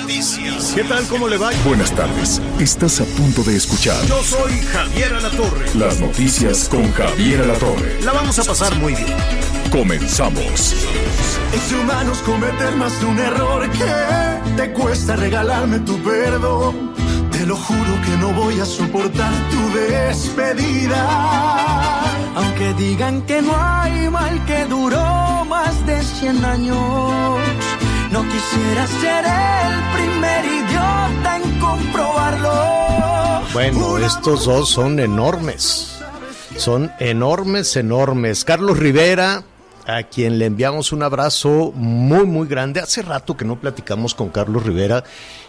noticias. ¿Qué tal? ¿Cómo le va? Buenas tardes. Estás a punto de escuchar Yo soy Javier Alatorre. las noticias con Javier Alatorre. La vamos a pasar muy bien. Comenzamos. Es de humanos cometer más de un error que te cuesta regalarme tu perdón. Te lo juro que no voy a soportar tu despedida. Aunque digan que no hay mal que duró más de 100 años. No quisiera ser el primer idiota en comprobarlo. Bueno, estos dos son enormes. Son enormes, enormes. Carlos Rivera, a quien le enviamos un abrazo muy, muy grande. Hace rato que no platicamos con Carlos Rivera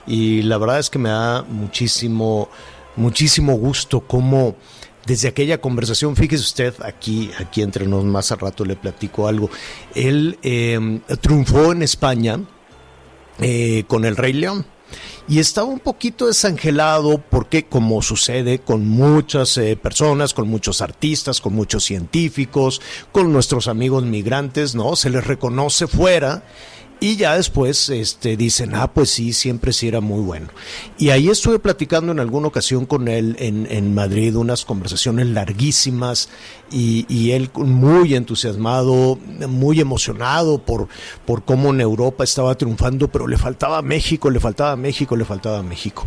y la verdad es que me da muchísimo, muchísimo gusto cómo desde aquella conversación, fíjese usted, aquí, aquí entre nos más a rato le platico algo. Él eh, triunfó en España eh, con el Rey León. Y estaba un poquito desangelado porque, como sucede con muchas eh, personas, con muchos artistas, con muchos científicos, con nuestros amigos migrantes, ¿no? Se les reconoce fuera y ya después este, dicen, ah, pues sí, siempre sí era muy bueno. Y ahí estuve platicando en alguna ocasión con él en, en Madrid, unas conversaciones larguísimas y, y él muy entusiasmado, muy emocionado por, por cómo en Europa estaba triunfando, pero le faltaba México, le faltaba México, le faltaba México.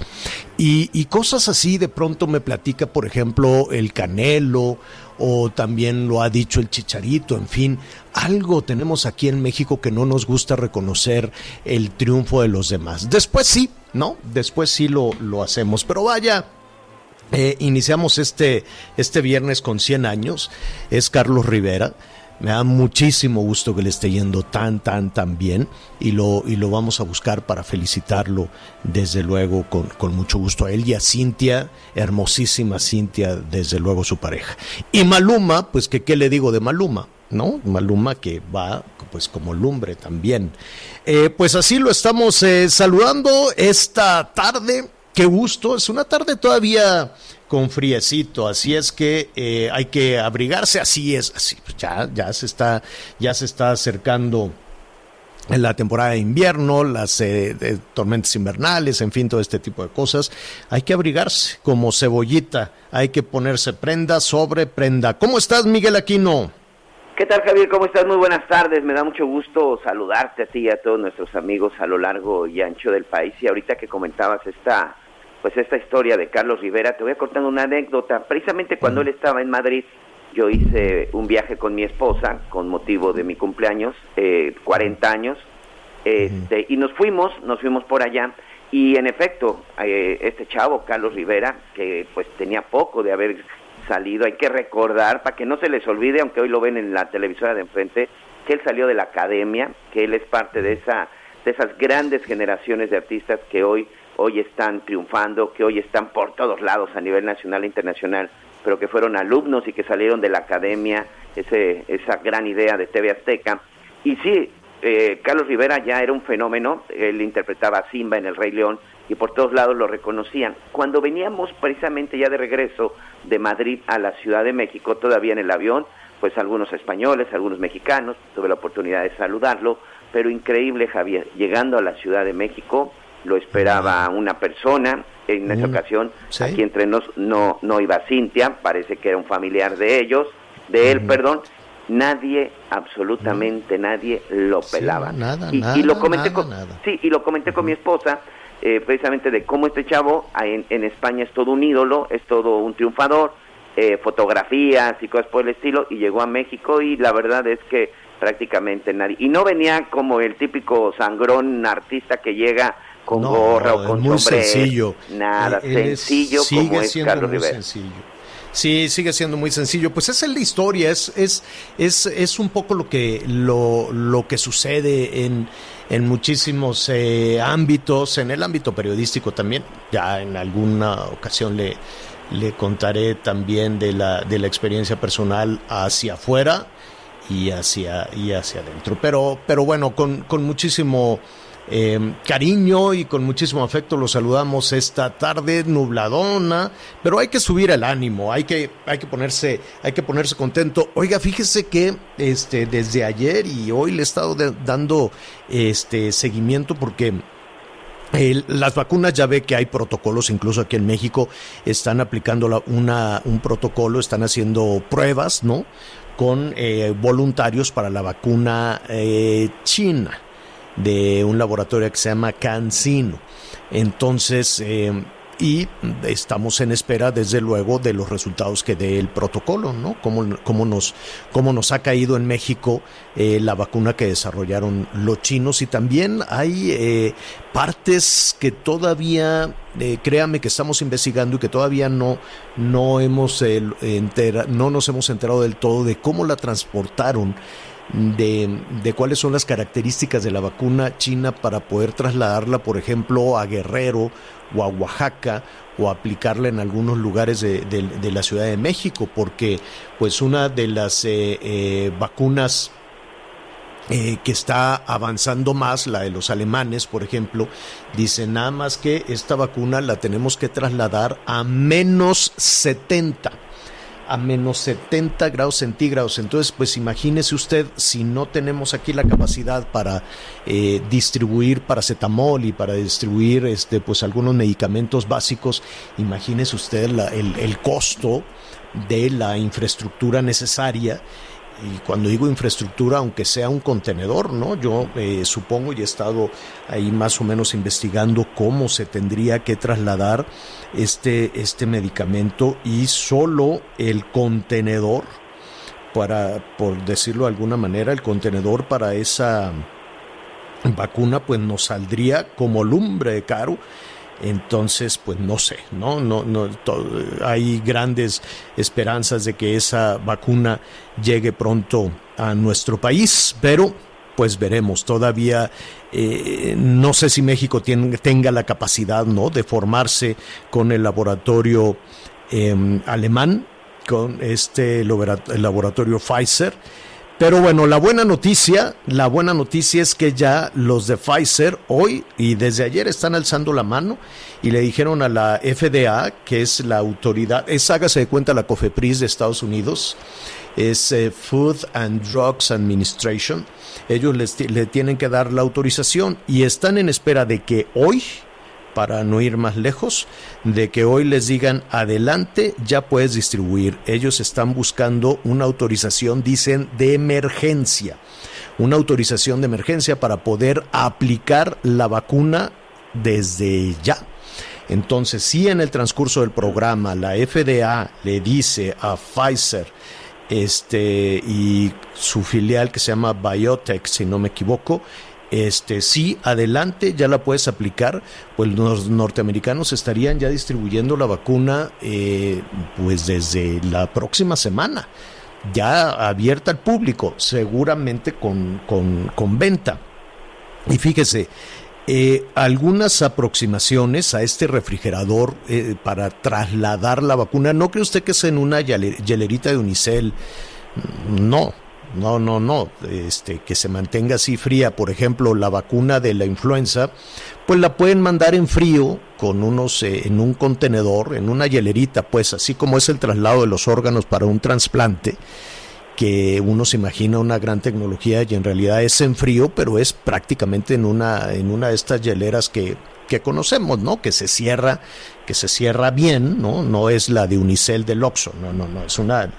Y, y cosas así de pronto me platica, por ejemplo, el Canelo o también lo ha dicho el Chicharito, en fin, algo tenemos aquí en México que no nos gusta reconocer el triunfo de los demás. Después sí, ¿no? Después sí lo, lo hacemos, pero vaya. eh, iniciamos este, este viernes con 100 años, es Carlos Rivera. Me da muchísimo gusto que le esté yendo tan, tan, tan bien y lo, y lo vamos a buscar para felicitarlo, desde luego, con, con mucho gusto a él y a Cintia, hermosísima Cintia, desde luego su pareja. Y Maluma, pues que qué le digo de Maluma, ¿no? Maluma que va pues como lumbre también. Eh, pues así lo estamos eh, saludando esta tarde. Qué gusto, es una tarde todavía con friecito, así es que eh, hay que abrigarse, así es, así pues ya, ya se está, ya se está acercando en la temporada de invierno, las eh, de tormentas invernales, en fin, todo este tipo de cosas. Hay que abrigarse como cebollita, hay que ponerse prenda sobre prenda. ¿Cómo estás, Miguel Aquino? ¿Qué tal Javier? ¿Cómo estás? Muy buenas tardes. Me da mucho gusto saludarte a ti y a todos nuestros amigos a lo largo y ancho del país. Y ahorita que comentabas esta, pues esta historia de Carlos Rivera, te voy a contar una anécdota. Precisamente cuando él estaba en Madrid, yo hice un viaje con mi esposa con motivo de mi cumpleaños, eh, 40 años, este, y nos fuimos, nos fuimos por allá. Y en efecto, eh, este chavo, Carlos Rivera, que pues tenía poco de haber salido, hay que recordar, para que no se les olvide, aunque hoy lo ven en la televisora de enfrente, que él salió de la academia, que él es parte de esa de esas grandes generaciones de artistas que hoy hoy están triunfando, que hoy están por todos lados a nivel nacional e internacional, pero que fueron alumnos y que salieron de la academia, ese, esa gran idea de TV Azteca. Y sí, eh, Carlos Rivera ya era un fenómeno, él interpretaba a Simba en El Rey León y por todos lados lo reconocían. Cuando veníamos precisamente ya de regreso de Madrid a la Ciudad de México, todavía en el avión, pues algunos españoles, algunos mexicanos, tuve la oportunidad de saludarlo, pero increíble Javier, llegando a la Ciudad de México, lo esperaba una persona, en esa Mm, ocasión sí. aquí entre nos no, no iba Cintia, parece que era un familiar de ellos, de él, perdón, nadie, absolutamente nadie lo Sí, pelaba. nada, y, nada, y lo comenté nada, con, nada. sí, y lo comenté con mi esposa, eh, precisamente de cómo este chavo ah, en, en España es todo un ídolo, es todo un triunfador, eh, fotografías y cosas por el estilo, y llegó a México y la verdad es que prácticamente nadie. Y no venía como el típico sangrón artista que llega con No, gorra o con muy sombrero. sencillo. Nada, él es- sencillo sigue como es siendo Carlos muy Rivera. sencillo. Sí, sigue siendo muy sencillo. Pues esa es la historia, es, es, es, es un poco lo que, lo, lo que sucede en, en muchísimos eh, ámbitos, en el ámbito periodístico también. Ya en alguna ocasión le, le contaré también de la, de la experiencia personal hacia afuera y hacia, y hacia adentro. Pero, pero bueno, con, con muchísimo eh, cariño y con muchísimo afecto los saludamos esta tarde nubladona, pero hay que subir el ánimo, hay que, hay que ponerse, hay que ponerse contento. Oiga, fíjese que este, desde ayer y hoy le he estado dando este seguimiento porque las vacunas ya ve que hay protocolos, incluso aquí en México están aplicando una, un protocolo, están haciendo pruebas, ¿no? Con eh, voluntarios para la vacuna eh, china de un laboratorio que se llama CanSino. Entonces, eh, y estamos en espera, desde luego, de los resultados que dé el protocolo, ¿no? Cómo, cómo, nos, cómo nos ha caído en México eh, la vacuna que desarrollaron los chinos y también hay eh, partes que todavía, créame que estamos investigando y que todavía no, no, hemos, entera, no nos hemos enterado del todo de cómo la transportaron de, de, cuáles son las características de la vacuna china para poder trasladarla, por ejemplo, a Guerrero o a Oaxaca o aplicarla en algunos lugares de, la Ciudad de México, porque pues una de las eh, eh, vacunas eh, que está avanzando más, la de los alemanes, por ejemplo, dice nada más que esta vacuna la tenemos que trasladar a menos 70 a menos 70 grados centígrados. Entonces, pues imagínese usted, si no tenemos aquí la capacidad para eh, distribuir paracetamol y para distribuir este, pues algunos medicamentos básicos, imagínese usted el, el costo de la infraestructura necesaria y cuando digo infraestructura, aunque sea un contenedor, ¿no? Yo eh, supongo y he estado ahí más o menos investigando cómo se tendría que trasladar este, este medicamento y solo el contenedor, para, por decirlo de alguna manera, el contenedor para esa vacuna, pues nos saldría como lumbre caro entonces, pues no sé, no, no, no, hay grandes esperanzas de que esa vacuna llegue pronto a nuestro país, pero pues veremos. Todavía eh, no sé si México tenga la capacidad, ¿no? De formarse con el laboratorio em, alemán, con este laboratorio Pfizer pero bueno, la buena noticia, la buena noticia es que ya los de Pfizer hoy y desde ayer están alzando la mano y le dijeron a la FDA, que es la autoridad, es hágase de cuenta la COFEPRIS de Estados Unidos, es eh, Food and Drugs Administration, ellos les, le tienen que dar la autorización y están en espera de que hoy para no ir más lejos, de que hoy les digan adelante, ya puedes distribuir. Ellos están buscando una autorización, dicen, de emergencia. Una autorización de emergencia para poder aplicar la vacuna desde ya. Entonces, si en el transcurso del programa la FDA le dice a Pfizer, este y su filial que se llama Biotech, si no me equivoco, este sí, adelante, ya la puedes aplicar, pues los norteamericanos estarían ya distribuyendo la vacuna eh, pues desde la próxima semana, ya abierta al público, seguramente con, con, venta. Y fíjese, eh, algunas aproximaciones a este refrigerador eh, para trasladar la vacuna, ¿no cree usted que es en una hielerita de unicel? No, no, no, no, este, que se mantenga así fría, por ejemplo, la vacuna de la influenza, pues la pueden mandar en frío con unos, eh, en un contenedor, en una hielerita, pues así como es el traslado de los órganos para un trasplante, que uno se imagina una gran tecnología y en realidad es en frío, pero es prácticamente en una, en una de estas hieleras que, que conocemos, ¿no? Que se cierra que se cierra bien, ¿no? No es la de Unicel del Oxxo, no, no, no, es una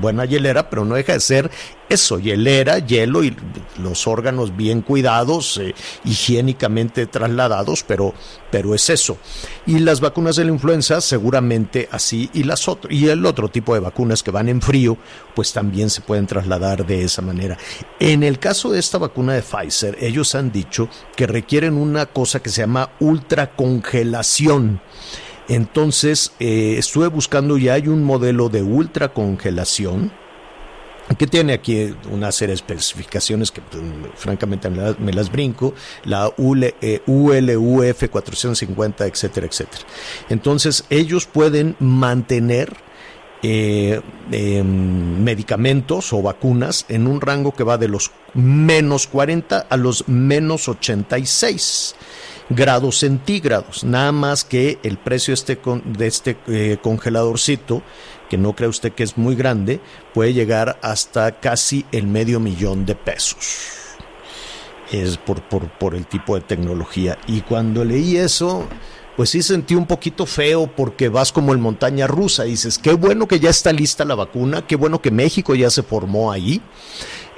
buena hielera, pero no deja de ser eso, hielera, hielo y los órganos bien cuidados, eh, higiénicamente trasladados, pero, pero es eso. Y las vacunas de la influenza seguramente así y las otras, y el otro tipo de vacunas que van en frío, pues también se pueden trasladar de esa manera. En el caso de esta vacuna de Pfizer, ellos han dicho que requieren una cosa que se llama ultracongelación Entonces, eh, estuve buscando y hay un modelo de ultracongelación que tiene aquí una serie de especificaciones que pues, francamente me las, brinco, la ULUF 450, etcétera, etcétera. Entonces ellos pueden mantener eh, em, medicamentos o vacunas en un rango que va de los menos 40 a los menos 86 grados centígrados, nada más que el precio este de este eh, congeladorcito que no cree usted que es muy grande, puede llegar hasta casi el medio millón de pesos. Es por, por, por el tipo de tecnología. Y cuando leí eso, pues sí sentí un poquito feo porque vas como en montaña rusa. Dices, qué bueno que ya está lista la vacuna, qué bueno que México ya se formó ahí.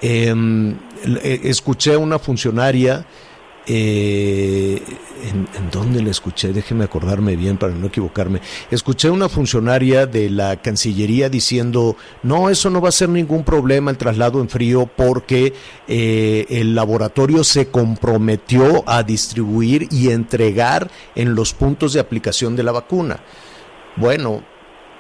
Em, escuché a una funcionaria eh, ¿en, ¿en, dónde la escuché? Déjeme acordarme bien para no equivocarme. Escuché una funcionaria de la Cancillería diciendo, no, eso no va a ser ningún problema el traslado en frío porque eh, el laboratorio se comprometió a distribuir y entregar en los puntos de aplicación de la vacuna. Bueno,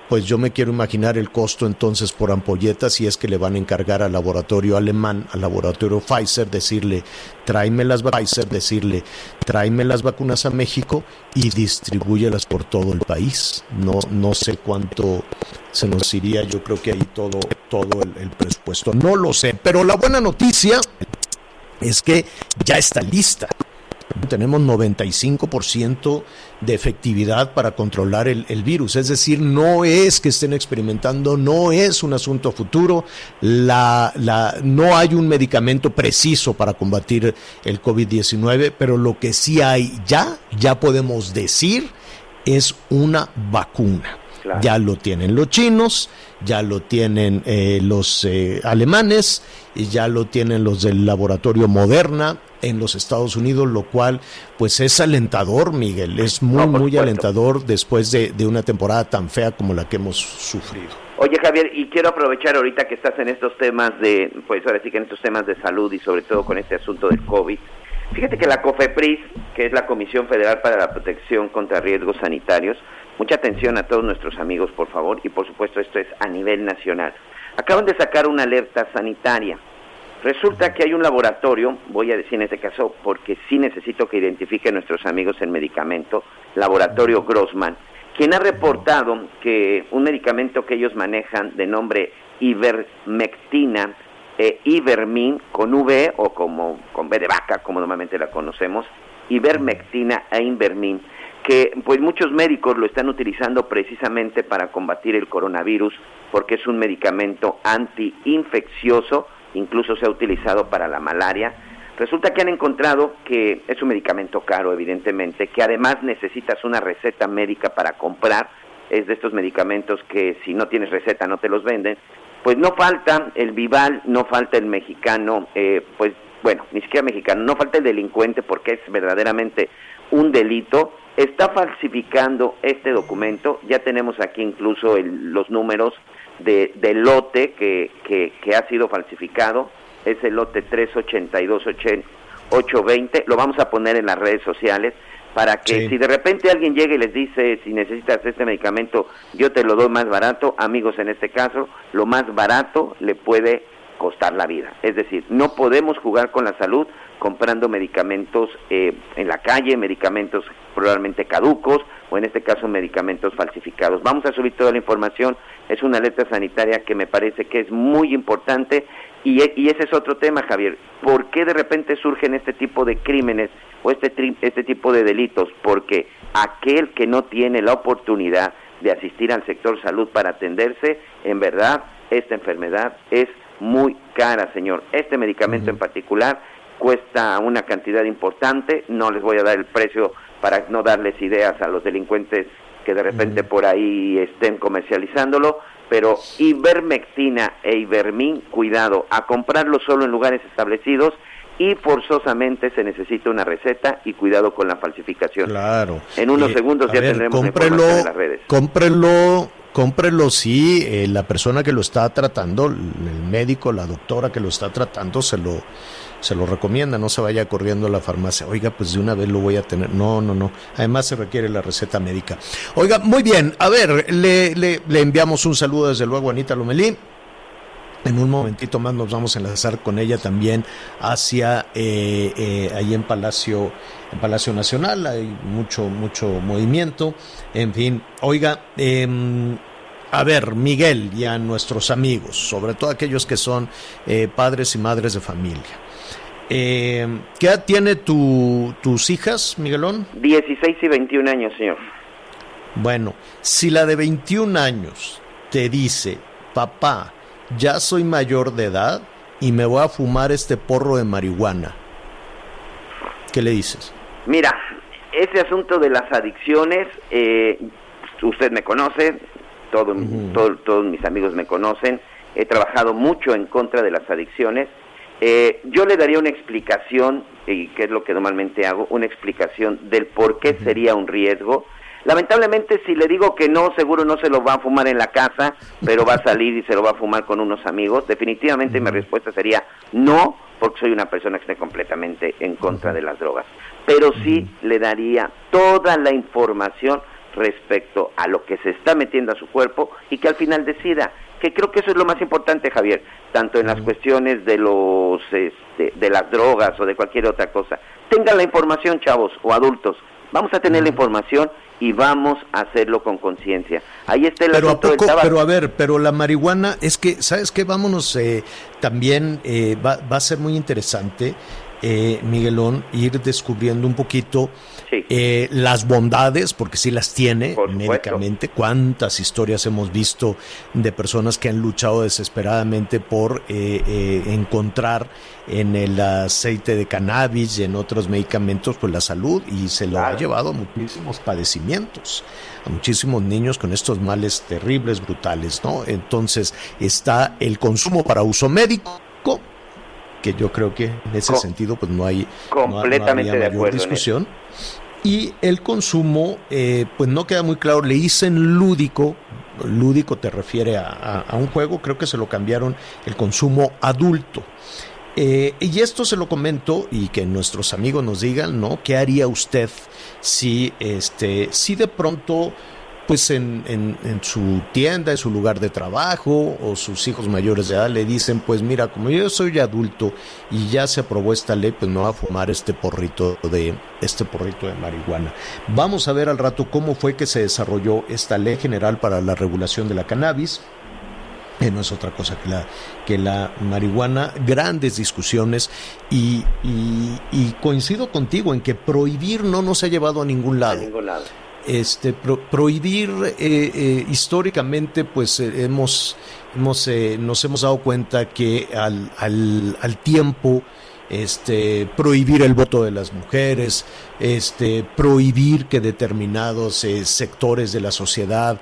pues yo me quiero imaginar el costo entonces por ampolleta si es que le van a encargar al laboratorio alemán, al laboratorio Pfizer, decirle, tráeme las Pfizer, decirle, tráeme las vacunas a México y distribúyelas por todo el país. No, no sé cuánto se nos iría, yo creo que ahí todo, todo el, el presupuesto. No lo sé, pero la buena noticia es que ya está lista. Tenemos 95% de efectividad para controlar el, virus. Es decir, no es que estén experimentando, no es un asunto futuro, la, la, no hay un medicamento preciso para combatir el COVID-19, pero lo que sí hay ya, ya podemos decir, es una vacuna. Ya lo tienen los chinos, ya lo tienen eh, los eh, alemanes, y ya lo tienen los del laboratorio Moderna en los Estados Unidos, lo cual pues es alentador, Miguel, es muy, muy alentador después de, de una temporada tan fea como la que hemos sufrido. Oye Javier, y quiero aprovechar ahorita que estás en estos temas de, pues ahora sí que en estos temas de salud y sobre todo con este asunto del COVID, fíjate que la COFEPRIS, que es la Comisión Federal para la Protección contra Riesgos Sanitarios, mucha atención a todos nuestros amigos por favor, y por supuesto esto es a nivel nacional, acaban de sacar una alerta sanitaria. Resulta que hay un laboratorio, voy a decir en este caso porque sí necesito que identifiquen nuestros amigos el medicamento, Laboratorio Grossman, quien ha reportado que un medicamento que ellos manejan de nombre ivermectina, eh, ivermin con V o como con B de vaca, como normalmente la conocemos, ivermectina e invermin, que pues muchos médicos lo están utilizando precisamente para combatir el coronavirus porque es un medicamento antiinfeccioso incluso se ha utilizado para la malaria. Resulta que han encontrado que es un medicamento caro, evidentemente, que además necesitas una receta médica para comprar, es de estos medicamentos que si no tienes receta no te los venden, pues no falta el vival, no falta el mexicano, eh, pues bueno, ni siquiera mexicano, no falta el delincuente porque es verdaderamente un delito, está falsificando este documento, ya tenemos aquí incluso los números, de, de lote que, que, que, ha sido falsificado, es el lote 382-820, lo vamos a poner en las redes sociales para que si de repente alguien llega y les dice si necesitas este medicamento yo te lo doy más barato, amigos en este caso, lo más barato le puede costar la vida. Es decir, no podemos jugar con la salud comprando medicamentos eh, en la calle, medicamentos probablemente caducos o en este caso medicamentos falsificados. Vamos a subir toda la información, es una alerta sanitaria que me parece que es muy importante y, y ese es otro tema, Javier. ¿Por qué de repente surgen este tipo de crímenes o este, este tipo de delitos? Porque aquel que no tiene la oportunidad de asistir al sector salud para atenderse, en verdad, esta enfermedad es muy cara, señor. Este medicamento en particular cuesta una cantidad importante, no les voy a dar el precio para no darles ideas a los delincuentes que de repente por ahí estén comercializándolo, pero ivermectina e ivermin, cuidado, a comprarlo solo en lugares establecidos y forzosamente se necesita una receta y cuidado con la falsificación. Claro. En unos segundos ya tendremos información en las redes. Cómprelo cómprelo si eh, la persona que lo está tratando, el médico, la doctora que lo está tratando, se lo, se lo recomienda, no se vaya corriendo a la farmacia. Oiga, pues de una vez lo voy a tener. No, no, no. Además se requiere la receta médica. Oiga, muy bien. A ver, le, le, le enviamos un saludo desde luego a Anita Lomelí. En un momentito más nos vamos a enlazar con ella también hacia eh, eh, ahí en Palacio, en Palacio Nacional. Hay mucho, mucho movimiento. En fin, oiga, em, a ver, Miguel y a nuestros amigos, sobre todo aquellos que son eh, padres y madres de familia. Em, ¿Qué edad tiene tu, tus hijas, Miguelón? 16 y 21 años, señor. Bueno, si la de 21 años te dice, papá, ya soy mayor de edad y me voy a fumar este porro de marihuana. ¿Qué le dices? Mira, ese asunto de las adicciones, eh, usted me conoce, todo, todo, todos mis amigos me conocen, he trabajado mucho en contra de las adicciones. Eh, yo le daría una explicación, y que es lo que normalmente hago, una explicación del por qué sería un riesgo Lamentablemente, si le digo que no, seguro no se lo va a fumar en la casa, pero va a salir y se lo va a fumar con unos amigos. Definitivamente mi respuesta sería no, porque soy una persona que esté completamente en contra de las drogas. Pero sí le daría toda la información respecto a lo que se está metiendo a su cuerpo y que al final decida que creo que eso es lo más importante Javier tanto en las cuestiones de los este, de las drogas o de cualquier otra cosa. Tengan la información chavos o adultos. Vamos a tener la información y vamos a hacerlo con conciencia. Ahí está el pero a poco, Pero a ver, pero la marihuana, es que, ¿sabes qué? Vámonos, eh, también eh, va, va, a ser muy interesante, eh, Miguelón, ir descubriendo un poquito eh, las bondades, porque sí las tiene médicamente. ¿Cuántas historias hemos visto de personas que han luchado desesperadamente por eh, eh, encontrar en el aceite de cannabis y en otros medicamentos pues la salud y se lo ha llevado a muchísimos padecimientos, a muchísimos niños con estos males terribles, brutales, ¿no? Entonces está el consumo para uso médico que yo creo que en ese sentido pues no hay completamente de acuerdo discusión. Y el consumo, eh, pues no queda muy claro, le dicen lúdico, lúdico te refiere a, un juego, creo que se lo cambiaron el consumo adulto. Eh, y esto se lo comento y que nuestros amigos nos digan, ¿no? ¿Qué haría usted si, este, si de pronto pues en, en, su tienda, en su lugar de trabajo o sus hijos mayores de edad le dicen, pues mira, como yo soy adulto y ya se aprobó esta ley, pues me voy a fumar este porrito de este porrito de marihuana. Vamos a ver al rato cómo fue que se desarrolló esta ley general para la regulación de la cannabis. Que no es otra cosa que la, que la marihuana, grandes discusiones y, y, coincido contigo en que prohibir no nos ha llevado a ningún lado. A ningún lado este, prohibir eh, eh, históricamente, pues eh, hemos, hemos nos hemos dado cuenta que al, al, al, tiempo este, prohibir el voto de las mujeres, este, prohibir que determinados sectores de la sociedad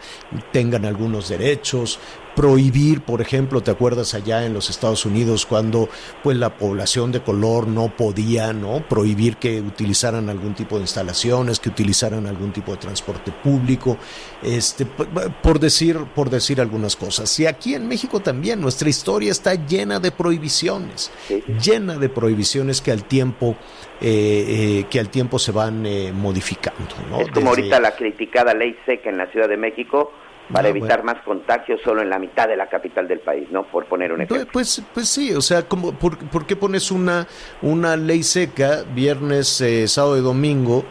tengan algunos derechos, prohibir, por ejemplo, ¿te acuerdas allá en los Estados Unidos cuando pues la población de color no podía, ¿no? prohibir que utilizaran algún tipo de instalaciones, que utilizaran algún tipo de transporte público, este por decir por decir algunas cosas. Y aquí en México también nuestra historia está llena de prohibiciones, llena de prohibiciones que al tiempo eh, eh, que al tiempo se van eh, modificando, ¿no? Es como ahorita la criticada ley seca en la Ciudad de México para evitar más contagios solo en la mitad de la capital del país, ¿no? Por poner un ejemplo. Pues, pues sí, o sea, como, por, qué pones una, una ley seca viernes, eh, sábado y domingo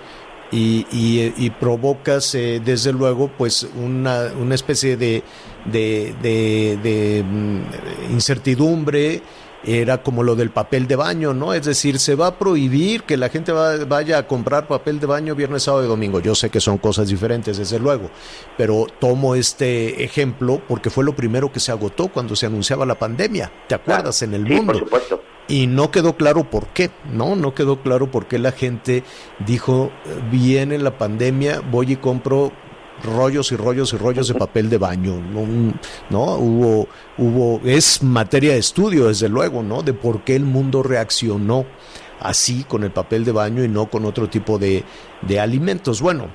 y, y, provocas, eh, desde luego, pues una, una especie de, de, de, de mm, incertidumbre? Era como lo del papel de baño, ¿no? Es decir, se va a prohibir que la gente vaya a comprar papel de baño viernes, sábado y domingo. Yo sé que son cosas diferentes, desde luego, pero tomo este ejemplo porque fue lo primero que se agotó cuando se anunciaba la pandemia, ¿te acuerdas? En el sí, mundo. Por supuesto. Y no quedó claro por qué, ¿no? No quedó claro por qué la gente dijo, viene la pandemia, voy y compro rollos y rollos y rollos de papel de baño, ¿no? Hubo, hubo, es materia de estudio, desde luego, ¿no? De por qué el mundo reaccionó así con el papel de baño y no con otro tipo de, de alimentos. Bueno,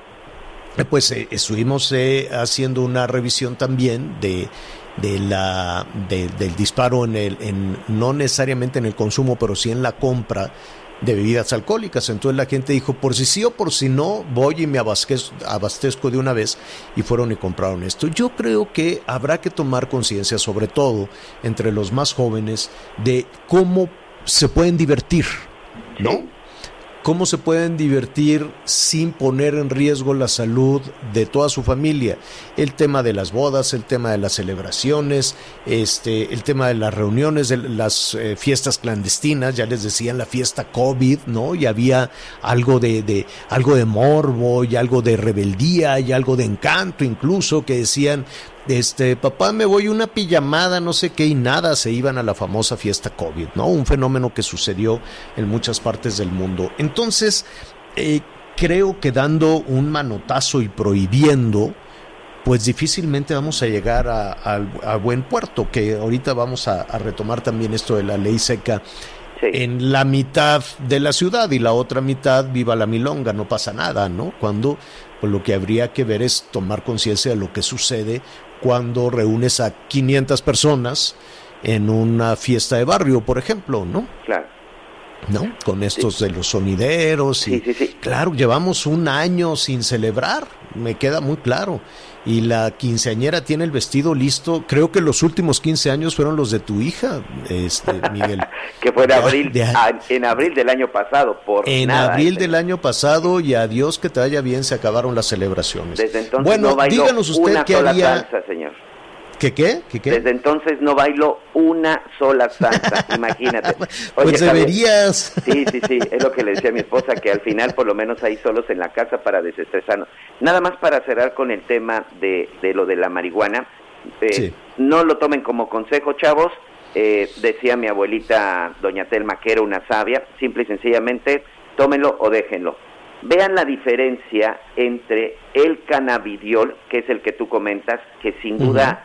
pues eh, estuvimos eh, haciendo una revisión también de, de la del disparo en el en, no necesariamente en el consumo pero sí en la compra de bebidas alcohólicas. Entonces la gente dijo por si sí o por si no voy y me abastezco, abastezco de una vez. Y fueron y compraron esto. Yo creo que habrá que tomar conciencia sobre todo entre los más jóvenes de cómo se pueden divertir no cómo se pueden divertir sin poner en riesgo la salud de toda su familia. El tema de las bodas, el tema de las celebraciones, este, el tema de las reuniones, de las eh, fiestas clandestinas, ya les decían la fiesta COVID, ¿no? Y había algo de, de, algo de morbo y algo de rebeldía y algo de encanto incluso que decían, este, papá, me voy una pijamada, no sé qué, y nada, se iban a la famosa fiesta COVID, ¿no? Un fenómeno que sucedió en muchas partes del mundo. Entonces, eh, creo que dando un manotazo y prohibiendo, pues difícilmente vamos a llegar a, buen puerto, que ahorita vamos a, retomar también esto de la ley seca. En la mitad de la ciudad y la otra mitad viva la milonga, no pasa nada, ¿no? Cuando pues lo que habría que ver es tomar conciencia de lo que sucede cuando reúnes a 500 personas en una fiesta de barrio, por ejemplo, ¿no? Claro. ¿No? Con estos de los sonideros y sí, sí, claro, llevamos un año sin celebrar, me queda muy claro y la quinceañera tiene el vestido listo. Creo que los últimos 15 años fueron los de tu hija, este, Miguel. que fue abril, en abril del año pasado, por En abril del año pasado y adiós que te vaya bien, se acabaron las celebraciones. Desde entonces bueno, díganos usted qué haría. señor. ¿Qué qué? Desde entonces no bailo una sola salsa, imagínate. pues deberías. Sí, sí, sí, es lo que le decía a mi esposa, que al final por lo menos ahí solos en la casa para desestresarnos. Nada más para cerrar con el tema de, de lo de la marihuana. Eh, no lo tomen como consejo, chavos. Eh, decía mi abuelita, doña Telma, que era una sabia, simple y sencillamente, tómenlo o déjenlo. Vean la diferencia entre el cannabidiol, que es el que tú comentas, que sin duda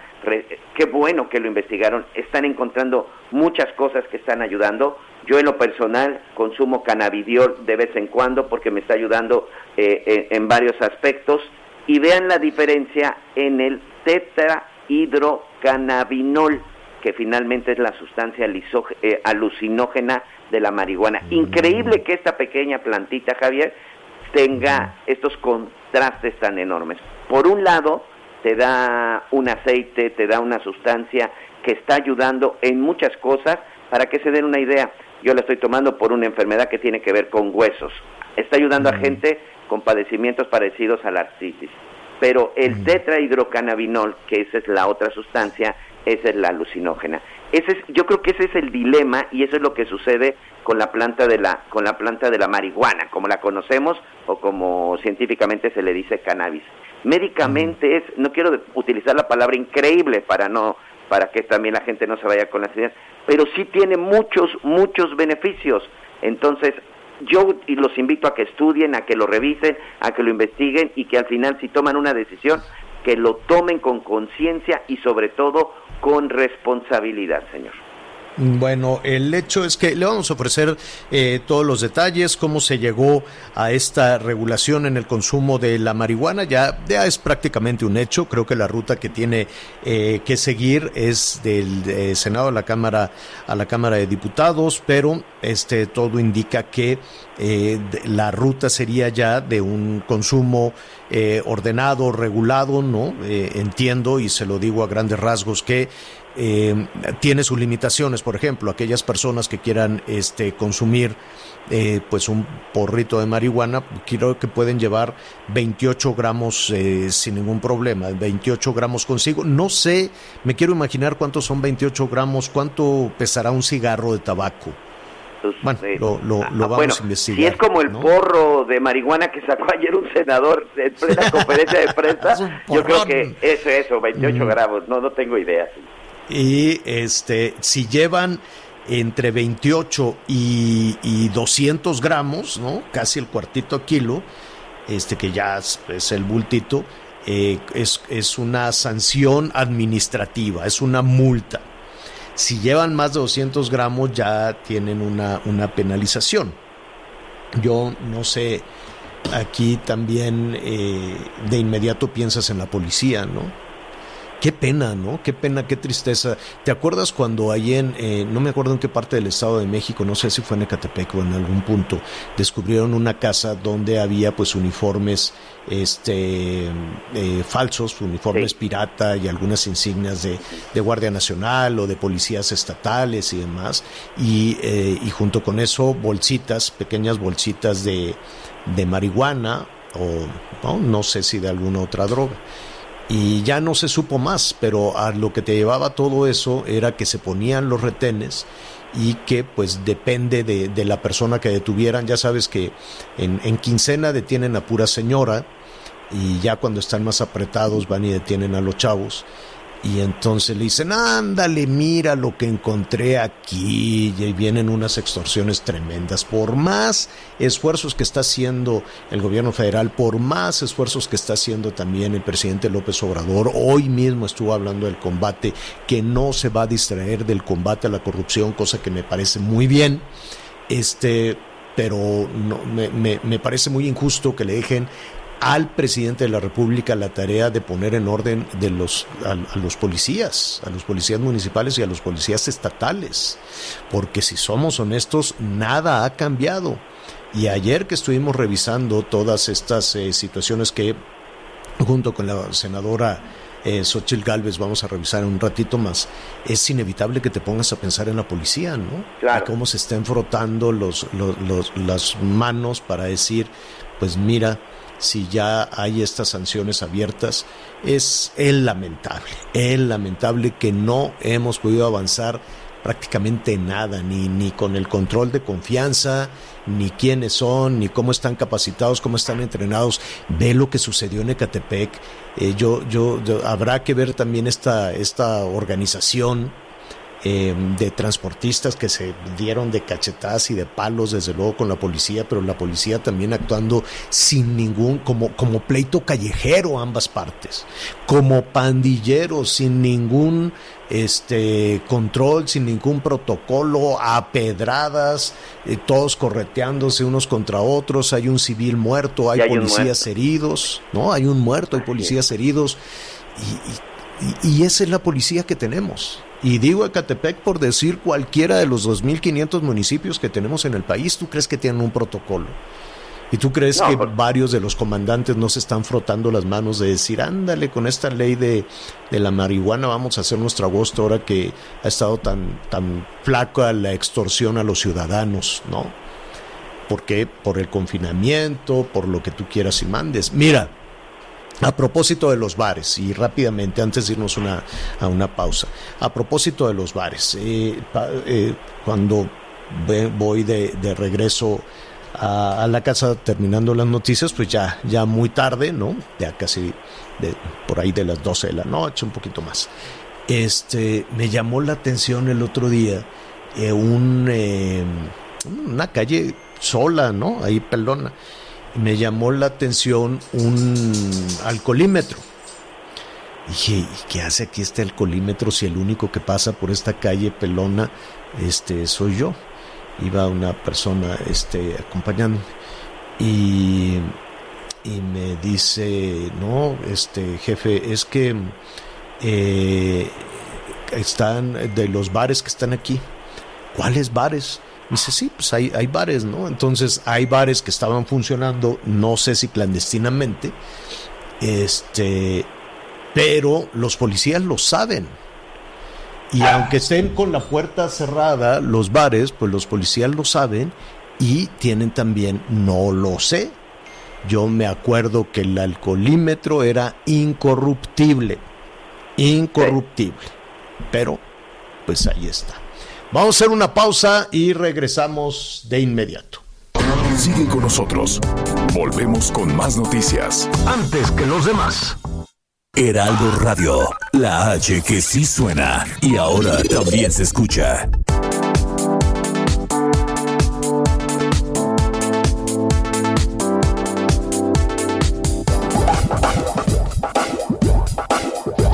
qué bueno que lo investigaron, están encontrando muchas cosas que están ayudando. Yo en lo personal consumo cannabidiol de vez en cuando porque me está ayudando eh, en, varios aspectos y vean la diferencia en el tetrahidrocannabinol, que finalmente es la sustancia eh, alucinógena de la marihuana. Mm. Increíble que esta pequeña plantita, Javier, tenga estos contrastes tan enormes. Por un lado, te da un aceite, te da una sustancia que está ayudando en muchas cosas. Para que se den una idea, yo la estoy tomando por una enfermedad que tiene que ver con huesos. Está ayudando a gente con padecimientos parecidos a la artritis. Pero el tetrahidrocannabinol, que esa es la otra sustancia, esa es la alucinógena. Ese es, yo creo que ese es el dilema y eso es lo que sucede con la planta de la con la planta de la marihuana, como la conocemos o como científicamente se le dice cannabis. Médicamente es, no quiero utilizar la palabra increíble para no para que también la gente no se vaya con las ideas, pero sí tiene muchos muchos beneficios. Entonces, yo los invito a que estudien, a que lo revisen, a que lo investiguen y que al final si toman una decisión, que lo tomen con conciencia y sobre todo con responsabilidad, señor. Bueno, el hecho es que le vamos a ofrecer eh, todos los detalles, cómo se llegó a esta regulación en el consumo de la marihuana. Ya, ya es prácticamente un hecho. Creo que la ruta que tiene eh, que seguir es del eh, Senado a la Cámara a la Cámara de Diputados, pero este todo indica que la ruta sería ya de un consumo ordenado, regulado, ¿no? entiendo y se lo digo a grandes rasgos que eh, tiene sus limitaciones, por ejemplo, aquellas personas que quieran este, consumir eh, pues un porrito de marihuana, creo que pueden llevar 28 gramos eh, sin ningún problema, 28 gramos consigo. No sé, me quiero imaginar cuántos son 28 gramos, cuánto pesará un cigarro de tabaco. Pues, bueno, lo, lo, ah, vamos a investigar. Si es como el porro de marihuana que sacó ayer un senador en plena conferencia de prensa, yo creo que eso, eso, 28 gramos, no, no tengo idea y este si llevan entre 28 y, y 200 gramos, ¿no? Casi el cuartito kilo, este que ya es, el bultito, eh, es, es, una sanción administrativa, es una multa. Si llevan más de 200 gramos ya tienen una, una penalización. Yo no sé aquí también eh, de inmediato piensas en la policía, ¿no? Qué pena, ¿no? Qué pena, qué tristeza. ¿Te acuerdas cuando ahí en, eh, no me acuerdo en qué parte del Estado de México, no sé si fue en Ecatepec o en algún punto, descubrieron una casa donde había pues uniformes este eh, falsos, uniformes pirata y algunas insignias de, de, Guardia Nacional o de policías estatales y demás, y, eh, y junto con eso bolsitas, pequeñas bolsitas de, de marihuana o ¿no? no sé si de alguna otra droga y ya no se supo más, pero a lo que te llevaba todo eso era que se ponían los retenes y que pues depende de, la persona que detuvieran, ya sabes que en, en quincena detienen a pura señora y ya cuando están más apretados van y detienen a los chavos y entonces le dicen, ándale, mira lo que encontré aquí. Y vienen unas extorsiones tremendas. Por más esfuerzos que está haciendo el gobierno federal, por más esfuerzos que está haciendo también el presidente López Obrador, hoy mismo estuvo hablando del combate, que no se va a distraer del combate a la corrupción, cosa que me parece muy bien. Este, pero no, me, me, me parece muy injusto que le dejen al presidente de la República la tarea de poner en orden de los, a, los policías, a los policías municipales y a los policías estatales, porque si somos honestos, nada ha cambiado. Y ayer que estuvimos revisando todas estas eh, situaciones que junto con la senadora eh, Xochitl Galvez vamos a revisar en un ratito más, es inevitable que te pongas a pensar en la policía, ¿no? Claro. cómo se estén frotando los, los, las manos para decir, pues mira, si ya hay estas sanciones abiertas, es el lamentable, el lamentable que no hemos podido avanzar prácticamente nada, ni, ni con el control de confianza, ni quiénes son, ni cómo están capacitados, cómo están entrenados. Ve lo que sucedió en Ecatepec. Eh, yo, yo, habrá que ver también esta, esta organización eh, de transportistas que se dieron de cachetadas y de palos, desde luego, con la policía, pero la policía también actuando sin ningún, como, como pleito callejero ambas partes, como pandilleros, sin ningún este control, sin ningún protocolo, a pedradas, eh, todos correteándose unos contra otros, hay un civil muerto, hay, policías heridos, ¿no? Hay un muerto, hay policías heridos, y, y, y esa es la policía que tenemos. Y digo Ecatepec por decir cualquiera de los 2.500 municipios que tenemos en el país, ¿tú crees que tienen un protocolo? ¿Y tú crees no, que por... varios de los comandantes no se están frotando las manos de decir, ándale, con esta ley de, de, la marihuana vamos a hacer nuestro agosto ahora que ha estado tan, tan flaca la extorsión a los ciudadanos, ¿no? ¿Por qué? Por el confinamiento, por lo que tú quieras y mandes. Mira, a propósito de los bares, y rápidamente, antes de irnos una, a una pausa, a propósito de los bares, eh, eh, cuando voy de, de regreso a, la casa terminando las noticias, pues ya, ya muy tarde, ¿no? Ya casi por ahí de las 12 de la noche, un poquito más. Este, me llamó la atención el otro día eh, un, una calle sola, ¿no? Ahí pelona me llamó la atención un alcoholímetro. Dije, ¿y qué hace aquí este alcoholímetro si el único que pasa por esta calle pelona este, soy yo? Iba una persona este, acompañándome y, y me dice, no, este jefe, es que eh, están de los bares que están aquí. ¿Cuáles bares? Dice, sí, pues hay, hay bares, ¿no? Entonces hay bares que estaban funcionando, no sé si clandestinamente, este, pero los policías lo saben. Y aunque estén con la puerta cerrada, los bares, pues los policías lo saben y tienen también, no lo sé. Yo me acuerdo que el alcoholímetro era incorruptible, incorruptible. Pero, pues ahí está. Vamos a hacer una pausa y regresamos de inmediato. Sigue con nosotros. Volvemos con más noticias. Antes que los demás. Heraldo Radio, la H que sí suena y ahora también se escucha.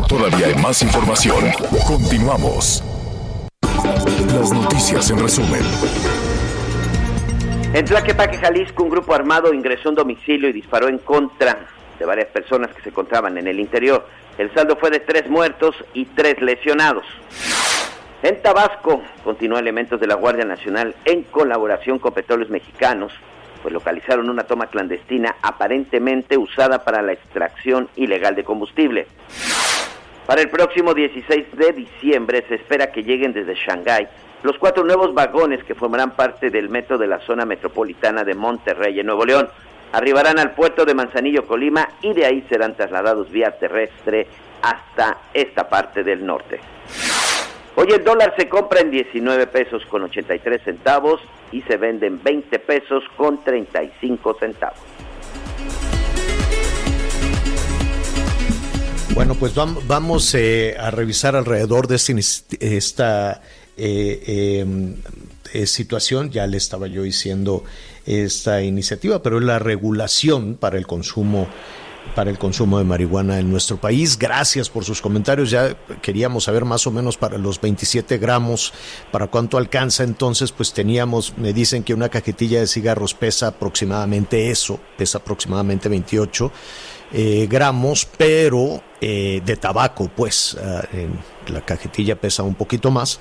Todavía hay más información. Continuamos. Las noticias en resumen. En Tlaquepaque, Jalisco, un grupo armado ingresó a un domicilio y disparó en contra de varias personas que se encontraban en el interior. El saldo fue de tres muertos y tres lesionados. En Tabasco, continuó elementos de la Guardia Nacional en colaboración con petróleos mexicanos, pues localizaron una toma clandestina aparentemente usada para la extracción ilegal de combustible. Para el próximo 16 de diciembre se espera que lleguen desde Shanghái los cuatro nuevos vagones que formarán parte del metro de la zona metropolitana de Monterrey en Nuevo León. Arribarán al puerto de Manzanillo, Colima, y de ahí serán trasladados vía terrestre hasta esta parte del norte. Hoy el dólar se compra en 19 pesos con 83 centavos y se vende en 20 pesos con 35 centavos. Bueno, pues vamos eh, a revisar alrededor de este esta eh, em, eh, situación, ya le estaba yo diciendo esta iniciativa, pero es la regulación para el consumo para el consumo de marihuana en nuestro país. Gracias por sus comentarios. Ya queríamos saber más o menos para los 27 gramos, para cuánto alcanza. Entonces, pues teníamos, me dicen que una cajetilla de cigarros pesa aproximadamente eso, pesa aproximadamente 28 eh, gramos, pero eh, de tabaco, pues ah, la cajetilla pesa un poquito más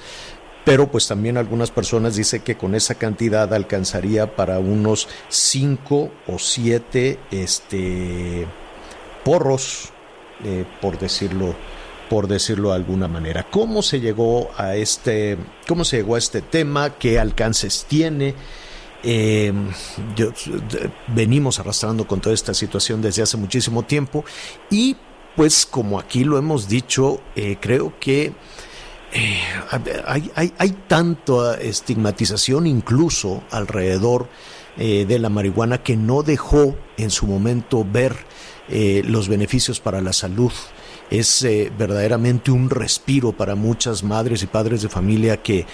pero pues también algunas personas dicen que con esa cantidad alcanzaría para unos 5 o 7 este, porros, eh, por decirlo por decirlo de alguna manera. ¿Cómo se llegó a este, cómo se llegó a este tema? ¿Qué alcances tiene? Eh, venimos arrastrando con toda esta situación desde hace muchísimo tiempo y pues como aquí lo hemos dicho, eh, creo que eh, hay, hay, hay tanta estigmatización incluso alrededor eh, de la marihuana que no dejó en su momento ver eh, los beneficios para la salud. Es verdaderamente un respiro para muchas madres y padres de familia que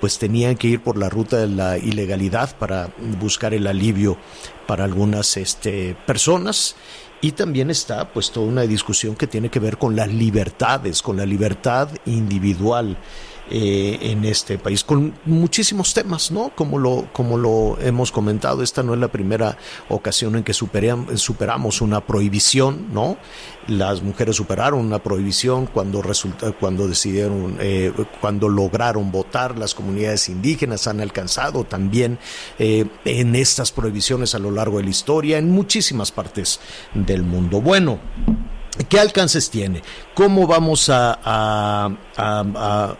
pues tenían que ir por la ruta de la ilegalidad para buscar el alivio para algunas este, personas y también está pues toda una discusión que tiene que ver con las libertades, con la libertad individual. Eh, en este país, con muchísimos temas, ¿no? Como lo, como lo hemos comentado, esta no es la primera ocasión en que superamos una prohibición, ¿no? Las mujeres superaron una prohibición cuando resulta, cuando decidieron, eh, cuando lograron votar, las comunidades indígenas han alcanzado también eh, en estas prohibiciones a lo largo de la historia, en muchísimas partes del mundo. Bueno. ¿Qué alcances tiene? ¿Cómo vamos a,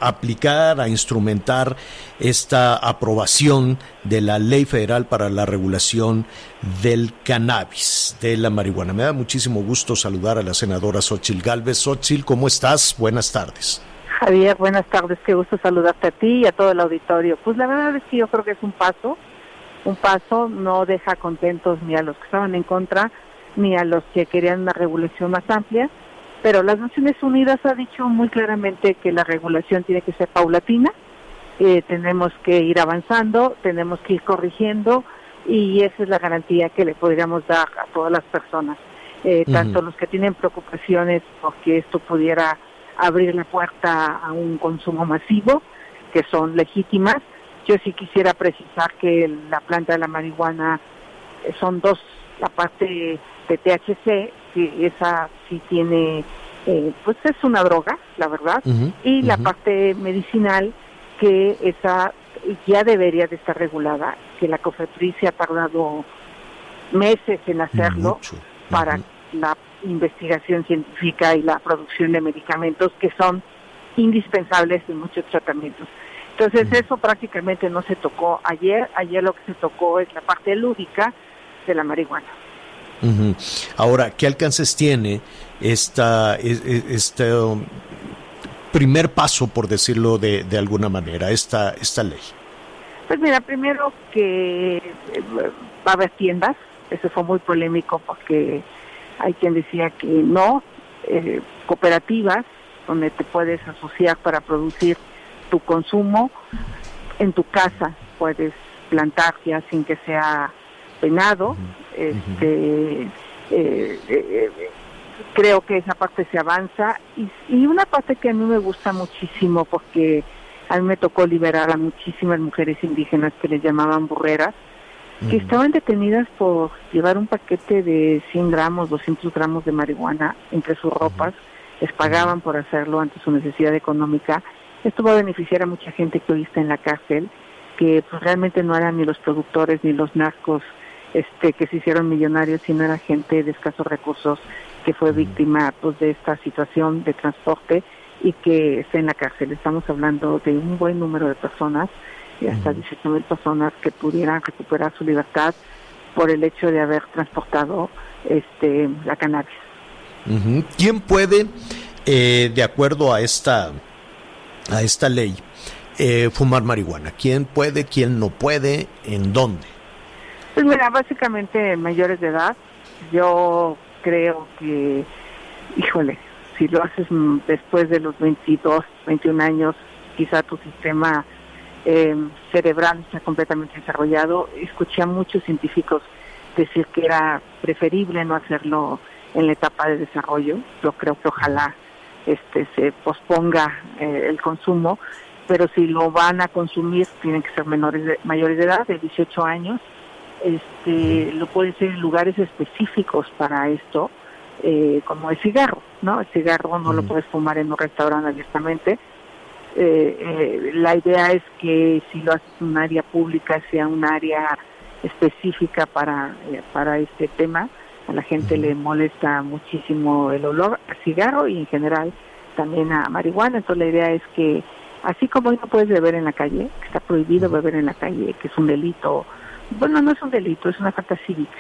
aplicar, a instrumentar esta aprobación de la Ley Federal para la Regulación del Cannabis, de la marihuana? Me da muchísimo gusto saludar a la senadora Xochil Galvez. Xochil, ¿cómo estás? Buenas tardes. Javier, buenas tardes. Qué gusto saludarte a ti y a todo el auditorio. Pues la verdad es que yo creo que es un paso. Un paso no deja contentos ni a los que estaban en contra ni a los que querían una regulación más amplia, pero las Naciones Unidas ha dicho muy claramente que la regulación tiene que ser paulatina, eh, tenemos que ir avanzando, tenemos que ir corrigiendo y esa es la garantía que le podríamos dar a todas las personas, eh, tanto los que tienen preocupaciones porque esto pudiera abrir la puerta a un consumo masivo, que son legítimas. Yo sí quisiera precisar que la planta de la marihuana eh, son dos, la parte de THC, que esa sí tiene, eh, pues es una droga, la verdad, y la parte medicinal, que esa ya debería de estar regulada, que la COFEPRIS se ha tardado meses en hacerlo para la investigación científica y la producción de medicamentos que son indispensables en muchos tratamientos. Entonces eso prácticamente no se tocó ayer, ayer lo que se tocó es la parte lúdica de la marihuana. Ahora, ¿qué alcances tiene esta, este um, primer paso, por decirlo de, de, alguna manera, esta, esta ley? Pues mira, primero que eh, va a haber tiendas, eso fue muy polémico porque hay quien decía que no, eh, cooperativas donde te puedes asociar para producir tu consumo, en tu casa puedes plantar ya sin que sea penado, este, eh, eh, creo que esa parte se avanza. Y, una parte que a mí me gusta muchísimo porque a mí me tocó liberar a muchísimas mujeres indígenas que les llamaban burreras que estaban detenidas por llevar un paquete de 100 gramos, 200 gramos de marihuana entre sus ropas, les pagaban por hacerlo ante su necesidad económica. Esto va a beneficiar a mucha gente que hoy está en la cárcel, que pues, realmente no eran ni los productores ni los narcos este, que se hicieron millonarios, sino era gente de escasos recursos que fue víctima pues, de esta situación de transporte y que está en la cárcel. Estamos hablando de un buen número de personas y hasta 18 mil personas que pudieran recuperar su libertad por el hecho de haber transportado este la cannabis. ¿Quién puede, eh, de acuerdo a esta a esta ley, eh, fumar marihuana? ¿Quién puede, quién no puede, en dónde? Pues mira, básicamente mayores de edad. Yo creo que, híjole, si lo haces después de los 22, 21 años, quizá tu sistema eh, cerebral está completamente desarrollado. Escuché a muchos científicos decir que era preferible no hacerlo en la etapa de desarrollo. Yo creo que ojalá este se posponga eh, el consumo, pero si lo van a consumir tienen que ser menores de, mayores de edad, de 18 años. Este, lo pueden ser en lugares específicos para esto, eh, como el cigarro, ¿no? El cigarro no lo puedes fumar en un restaurante abiertamente, eh, eh, la idea es que si lo haces en un área pública sea un área específica para, eh, para este tema. A la gente le molesta muchísimo el olor a cigarro y en general también a marihuana. Entonces la idea es que así como hoy no puedes beber en la calle, que está prohibido beber en la calle, que es un delito, bueno, no es un delito, es una falta cívica.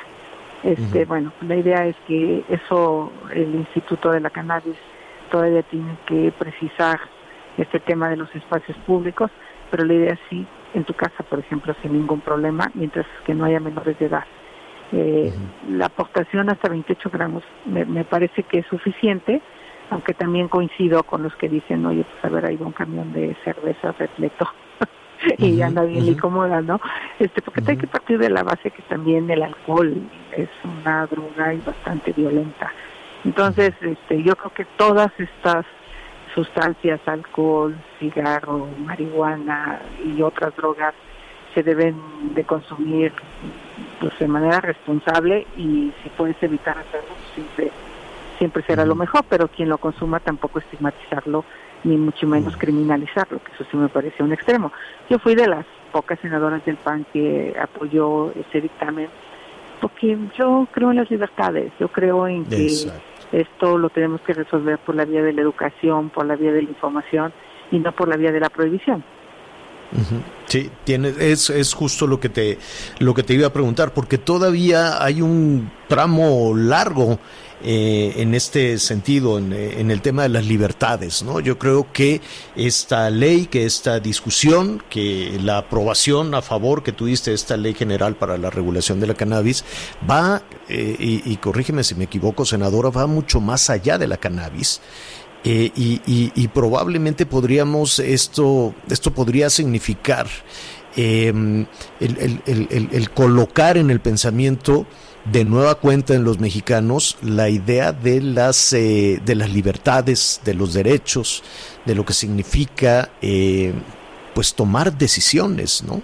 Este, bueno, la idea es que eso el Instituto de la Cannabis todavía tiene que precisar este tema de los espacios públicos, pero la idea es sí, en tu casa, por ejemplo, sin ningún problema, mientras que no haya menores de edad. Eh, La aportación hasta 28 gramos me, me, parece que es suficiente, aunque también coincido con los que dicen, oye, pues a ver, hay un camión de cerveza repleto y uh anda bien incómoda, ¿no? Este, porque hay que partir de la base que también el alcohol es una droga y bastante violenta. Entonces, este, yo creo que todas estas sustancias, alcohol, cigarro, marihuana y otras drogas se deben de consumir pues, de manera responsable y si puedes evitar hacerlo siempre siempre será lo mejor, pero quien lo consuma tampoco estigmatizarlo ni mucho menos criminalizarlo, que eso sí me parece un extremo. Yo fui de las pocas senadoras del PAN que apoyó ese dictamen porque yo creo en las libertades, yo creo en que esto lo tenemos que resolver por la vía de la educación, por la vía de la información y no por la vía de la prohibición. Sí, tiene, es, es justo lo que te lo que te iba a preguntar, porque todavía hay un tramo largo eh, en este sentido, en, el tema de las libertades. ¿no? Yo creo que esta ley, que esta discusión, que la aprobación a favor que tuviste de esta ley general para la regulación de la cannabis, va, eh, y, corrígeme si me equivoco, senadora, va mucho más allá de la cannabis. Eh, y, probablemente podríamos, esto, esto podría significar el colocar en el pensamiento de nueva cuenta en los mexicanos la idea de las eh, de las libertades, de los derechos, de lo que significa eh, pues tomar decisiones, ¿no?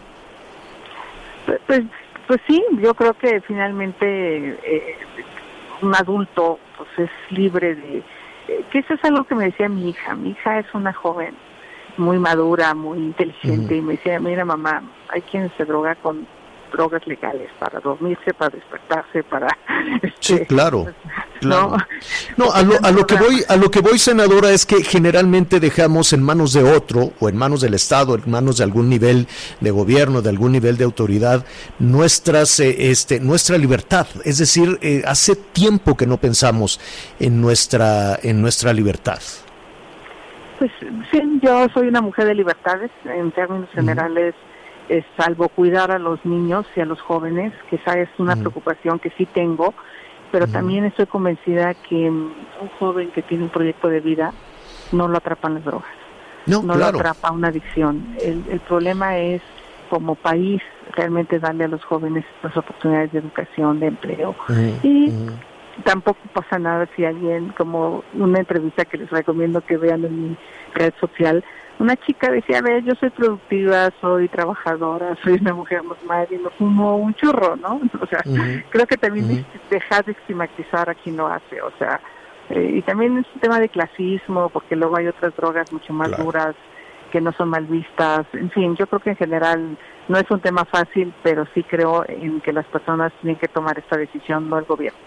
Pues, pues sí, yo creo que finalmente eh, un adulto pues es libre de que eso es algo que me decía mi hija. Mi hija es una joven muy madura, muy inteligente uh -huh. y me decía, mira mamá, hay quien se droga con drogas legales para dormirse, para despertarse, para este, sí, claro, claro. No, no a, lo, a lo que voy, a lo que voy, senadora, es que generalmente dejamos en manos de otro o en manos del Estado, en manos de algún nivel de gobierno, de algún nivel de autoridad, nuestras, eh, este, nuestra libertad. Es decir, eh, hace tiempo que no pensamos en nuestra, en nuestra libertad. Pues sí, yo soy una mujer de libertades en términos generales. Eh, salvo cuidar a los niños y a los jóvenes, que esa es una uh -huh. preocupación que sí tengo, pero uh -huh. también estoy convencida que un joven que tiene un proyecto de vida no lo atrapan las drogas, no, no claro. lo atrapa una adicción. El, el, problema es como país realmente darle a los jóvenes las oportunidades de educación, de empleo uh -huh. y tampoco pasa nada si alguien, como una entrevista que les recomiendo que vean en mi red social, una chica decía, a ver, yo soy productiva, soy trabajadora, soy una mujer normal y no fumo un churro, ¿no? O sea, creo que también dejar de estigmatizar a quien lo hace, o sea, eh, y también es un tema de clasismo, porque luego hay otras drogas mucho más duras que no son mal vistas, en fin, yo creo que en general no es un tema fácil, pero sí creo en que las personas tienen que tomar esta decisión, no el gobierno.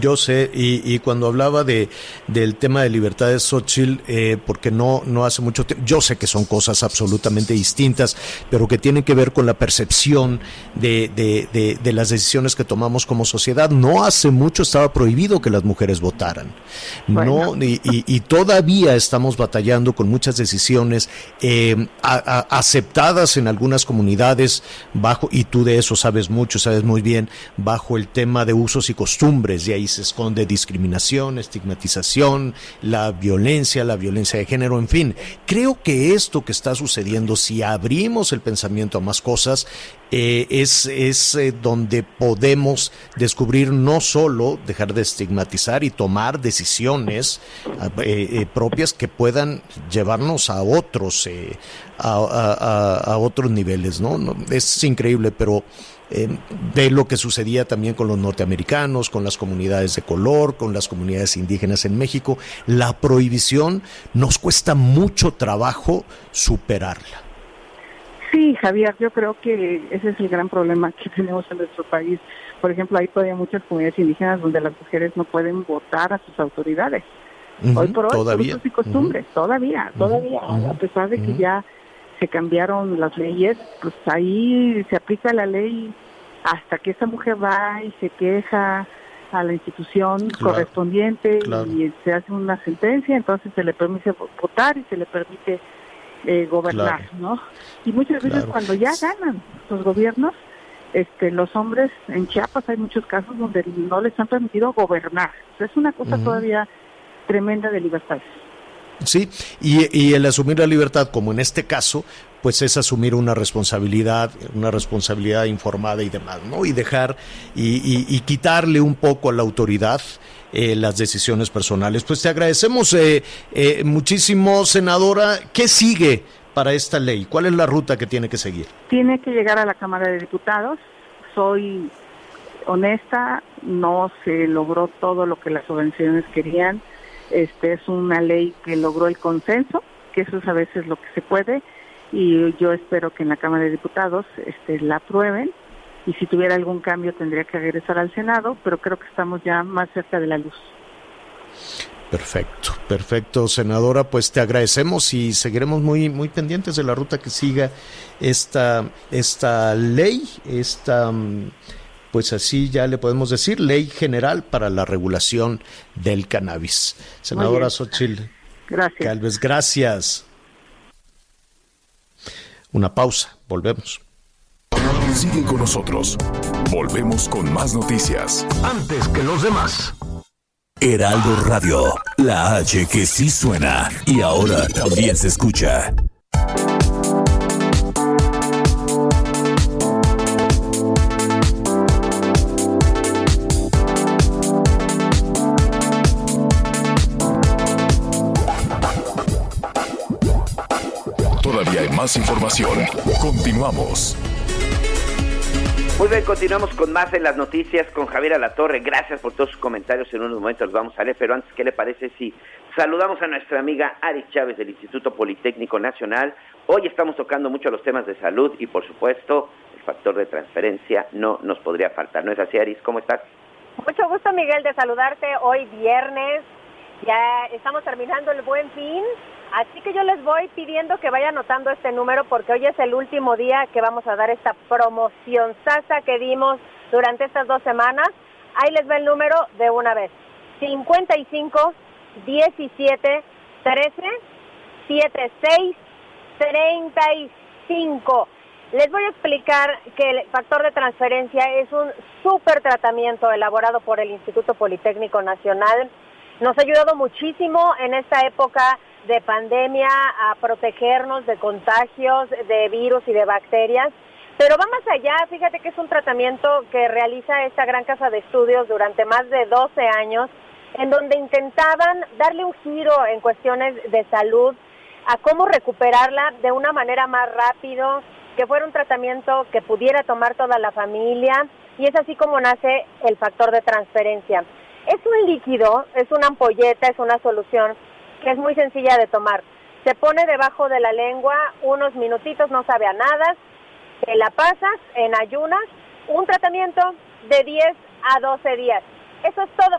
Yo sé, y, cuando hablaba de, del tema de libertades Xochitl, eh, porque no, no hace mucho tiempo, yo sé que son cosas absolutamente distintas, pero que tienen que ver con la percepción de, de, de, las decisiones que tomamos como sociedad. No hace mucho estaba prohibido que las mujeres votaran. No, y, y, todavía estamos batallando con muchas decisiones eh, aceptadas en algunas comunidades bajo, y tú de eso sabes mucho, sabes muy bien, bajo el tema de usos y costumbres ahí se esconde discriminación, estigmatización, la violencia, la violencia de género, en fin. Creo que esto que está sucediendo, si abrimos el pensamiento a más cosas, eh, es, es eh, donde podemos descubrir no solo dejar de estigmatizar y tomar decisiones eh, propias que puedan llevarnos a otros, a, otros niveles, ¿no? Es increíble, pero eh, de lo que sucedía también con los norteamericanos, con las comunidades de color, con las comunidades indígenas en México. La prohibición nos cuesta mucho trabajo superarla. Sí, Javier, yo creo que ese es el gran problema que tenemos en nuestro país. Por ejemplo, hay todavía muchas comunidades indígenas donde las mujeres no pueden votar a sus autoridades. hoy por hoy, todavía. y costumbres, todavía, todavía, a pesar de que ya se cambiaron las leyes, pues ahí se aplica la ley hasta que esa mujer va y se queja a la institución correspondiente y se hace una sentencia, entonces se le permite votar y se le permite eh, gobernar, ¿no? Y muchas veces cuando ya ganan los gobiernos, este, los hombres en Chiapas hay muchos casos donde no les han permitido gobernar. es una cosa todavía tremenda de libertades. Sí, y, el asumir la libertad, como en este caso, pues es asumir una responsabilidad, una responsabilidad informada y demás, ¿no? Y dejar y, quitarle un poco a la autoridad eh, las decisiones personales. Pues te agradecemos eh, eh, muchísimo, senadora. ¿Qué sigue para esta ley? ¿Cuál es la ruta que tiene que seguir? Tiene que llegar a la Cámara de Diputados. Soy honesta, no se logró todo lo que las subvenciones querían este es una ley que logró el consenso, que eso es a veces lo que se puede, y yo espero que en la Cámara de Diputados este, la aprueben y si tuviera algún cambio tendría que regresar al Senado, pero creo que estamos ya más cerca de la luz. Perfecto, perfecto, senadora. Pues te agradecemos y seguiremos muy, muy pendientes de la ruta que siga esta, esta ley, esta mm, pues así ya le podemos decir, ley general para la regulación del cannabis. Senadora Xochitl gracias. Calves, gracias. Una pausa, volvemos. Sigue con nosotros. Volvemos con más noticias. Antes que los demás. Heraldo Radio, la H que sí suena y ahora también se escucha. Más información. Continuamos. Muy bien, continuamos con más en las noticias con Javier Alatorre. Gracias por todos sus comentarios. En unos momentos los vamos a leer, pero antes, ¿qué le parece si saludamos a nuestra amiga Ari Chávez del Instituto Politécnico Nacional? Hoy estamos tocando mucho los temas de salud y, por supuesto, el factor de transferencia no nos podría faltar. ¿No es así, Aris? ¿Cómo estás? Mucho gusto, Miguel, de saludarte hoy viernes. Ya estamos terminando el buen fin Así que yo les voy pidiendo que vayan anotando este número porque hoy es el último día que vamos a dar esta promoción sasa que dimos durante estas dos semanas. Ahí les va el número de una vez. 55 17 13 76 35. Les voy a explicar que el factor de transferencia es un super tratamiento elaborado por el Instituto Politécnico Nacional. Nos ha ayudado muchísimo en esta época de pandemia a protegernos de contagios de virus y de bacterias. Pero va más allá, fíjate que es un tratamiento que realiza esta gran casa de estudios durante más de 12 años, en donde intentaban darle un giro en cuestiones de salud, a cómo recuperarla de una manera más rápido, que fuera un tratamiento que pudiera tomar toda la familia y es así como nace el factor de transferencia. Es un líquido, es una ampolleta, es una solución que es muy sencilla de tomar. Se pone debajo de la lengua unos minutitos, no sabe a nada, te la pasas en ayunas, un tratamiento de 10 a 12 días. Eso es todo.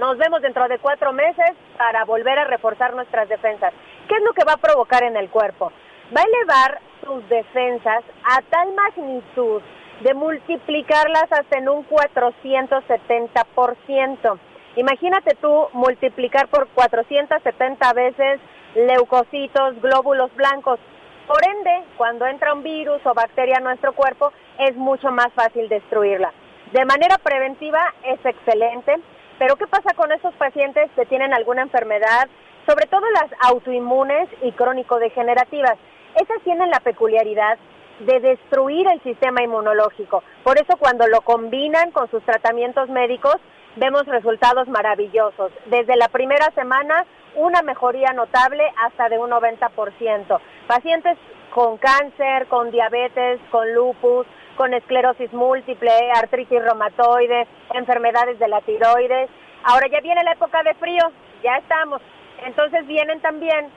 Nos vemos dentro de cuatro meses para volver a reforzar nuestras defensas. ¿Qué es lo que va a provocar en el cuerpo? Va a elevar tus defensas a tal magnitud de multiplicarlas hasta en un 470%. Imagínate tú multiplicar por 470 veces leucocitos, glóbulos blancos. Por ende, cuando entra un virus o bacteria a nuestro cuerpo, es mucho más fácil destruirla. De manera preventiva es excelente, pero ¿qué pasa con esos pacientes que tienen alguna enfermedad, sobre todo las autoinmunes y crónico-degenerativas? Esas tienen la peculiaridad de destruir el sistema inmunológico. Por eso cuando lo combinan con sus tratamientos médicos, vemos resultados maravillosos. Desde la primera semana, una mejoría notable hasta de un 90%. Pacientes con cáncer, con diabetes, con lupus, con esclerosis múltiple, artritis reumatoide, enfermedades de la tiroides. Ahora ya viene la época de frío, ya estamos. Entonces vienen también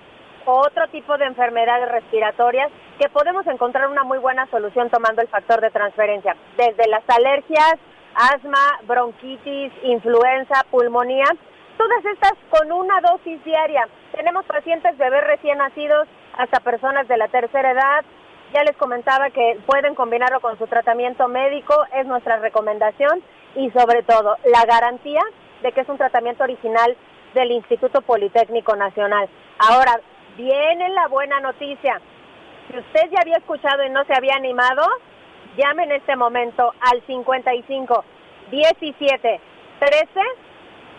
otro tipo de enfermedades respiratorias que podemos encontrar una muy buena solución tomando el factor de transferencia, desde las alergias, asma, bronquitis, influenza, pulmonía, todas estas con una dosis diaria. Tenemos pacientes bebés recién nacidos hasta personas de la tercera edad. Ya les comentaba que pueden combinarlo con su tratamiento médico, es nuestra recomendación y sobre todo la garantía de que es un tratamiento original del Instituto Politécnico Nacional. Ahora, viene la buena noticia. Si usted ya había escuchado y no se había animado, llame en este momento al 55 17 13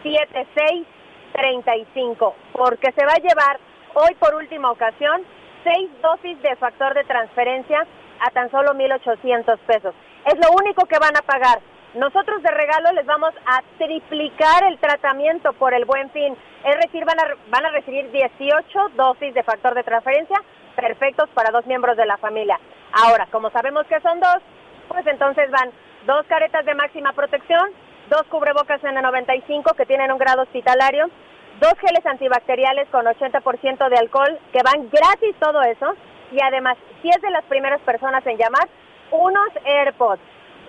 76 35, porque se va a llevar hoy por última ocasión seis dosis de factor de transferencia a tan solo 1.800 pesos. Es lo único que van a pagar. Nosotros de regalo les vamos a triplicar el tratamiento por el buen fin. Es decir, van a, van a recibir 18 dosis de factor de transferencia perfectos para dos miembros de la familia. Ahora, como sabemos que son dos, pues entonces van dos caretas de máxima protección, dos cubrebocas N95 que tienen un grado hospitalario, dos geles antibacteriales con 80% de alcohol que van gratis todo eso y además, si es de las primeras personas en llamar, unos AirPods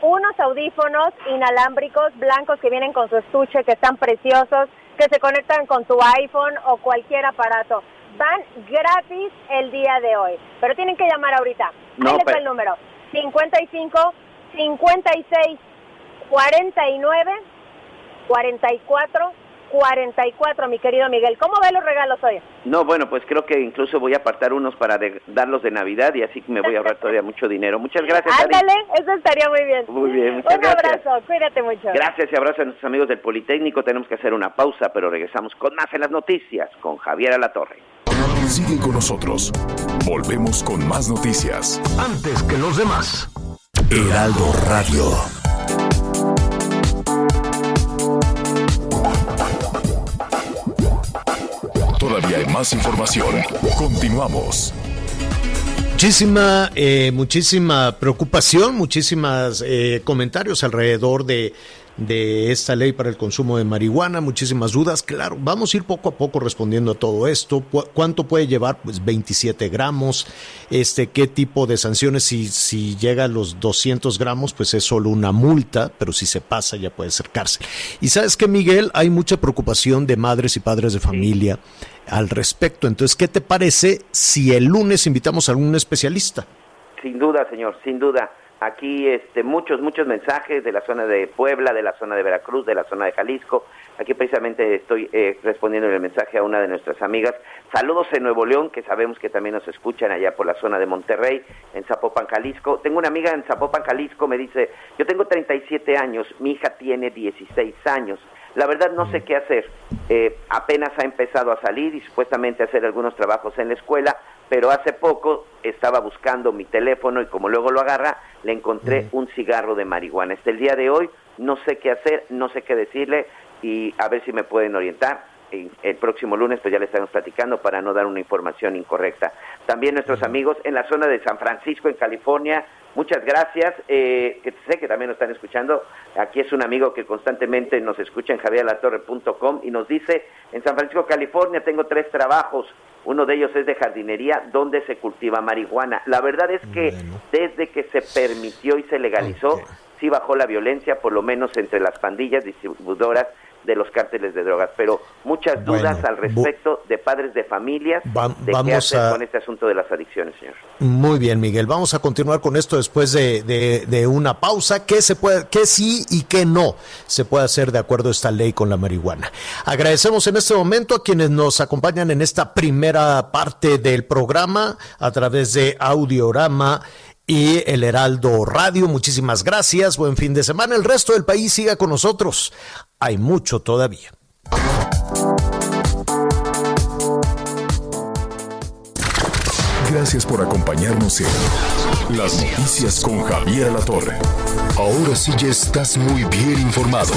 unos audífonos inalámbricos blancos que vienen con su estuche, que están preciosos, que se conectan con tu iPhone o cualquier aparato. Van gratis el día de hoy, pero tienen que llamar ahorita. No, Ahí les pero- el número. 55 56 49 44 44, mi querido Miguel. ¿Cómo ven los regalos hoy? No, bueno, pues creo que incluso voy a apartar unos para de- darlos de Navidad y así me voy a ahorrar todavía mucho dinero. Muchas gracias, Ari. Ándale, eso estaría muy bien. Muy bien, muchas Un gracias. abrazo, cuídate mucho. Gracias y abrazo a nuestros amigos del Politécnico. Tenemos que hacer una pausa, pero regresamos con más en las noticias con Javier Alatorre. Sigue con nosotros. Volvemos con más noticias. Antes que los demás. Heraldo Radio. Todavía hay más información. Continuamos. Muchísima, eh, muchísima preocupación, muchísimos comentarios alrededor de, de esta ley para el consumo de marihuana, muchísimas dudas. Claro, vamos a ir poco a poco respondiendo a todo esto. ¿Cuánto puede llevar? Pues 27 gramos. Este, ¿Qué tipo de sanciones? Si, si llega a los 200 gramos, pues es solo una multa, pero si se pasa ya puede ser cárcel. Y sabes que, Miguel, hay mucha preocupación de madres y padres de familia al respecto. Entonces, ¿qué te parece si el lunes invitamos a algún especialista? Sin duda, señor, sin duda. Aquí este, muchos, muchos mensajes de la zona de Puebla, de la zona de Veracruz, de la zona de Jalisco. Aquí precisamente estoy eh, respondiendo el mensaje a una de nuestras amigas. Saludos en Nuevo León, que sabemos que también nos escuchan allá por la zona de Monterrey, en Zapopan, Jalisco. Tengo una amiga en Zapopan, Jalisco, me dice, yo tengo 37 años, mi hija tiene 16 años. La verdad no sé qué hacer. Eh, apenas ha empezado a salir y supuestamente a hacer algunos trabajos en la escuela, pero hace poco estaba buscando mi teléfono y como luego lo agarra, le encontré un cigarro de marihuana. Hasta el día de hoy no sé qué hacer, no sé qué decirle y a ver si me pueden orientar. el próximo lunes pues ya le estamos platicando para no dar una información incorrecta. También nuestros amigos en la zona de San Francisco, en California, muchas gracias. Eh, que sé que también nos están escuchando. Aquí es un amigo que constantemente nos escucha en javierlatorre.com y nos dice, en San Francisco, California, tengo tres trabajos. Uno de ellos es de jardinería, donde se cultiva marihuana. La verdad es que desde que se permitió y se legalizó, sí bajó la violencia, por lo menos entre las pandillas distribuidoras de los cárteles de drogas, pero muchas dudas al respecto de padres de familias de qué hacer con este asunto de las adicciones, señor. Muy bien, Miguel. Vamos a continuar con esto después de, una pausa. ¿Qué se puede, qué sí y qué no se puede hacer de acuerdo a esta ley con la marihuana? Agradecemos en este momento a quienes nos acompañan en esta primera parte del programa a través de Audiorama y el Heraldo Radio. Muchísimas gracias. Buen fin de semana. El resto del país siga con nosotros. Hay mucho todavía. Gracias por acompañarnos en Las Noticias con Javier La Torre. Ahora sí ya estás muy bien informado.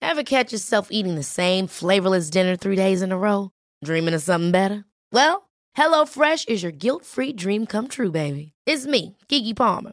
Ever catch yourself eating the same flavorless dinner three days in a row? Dreaming of something better? Well, HelloFresh is your guilt-free dream come true, baby. It's me, Kiki Palmer.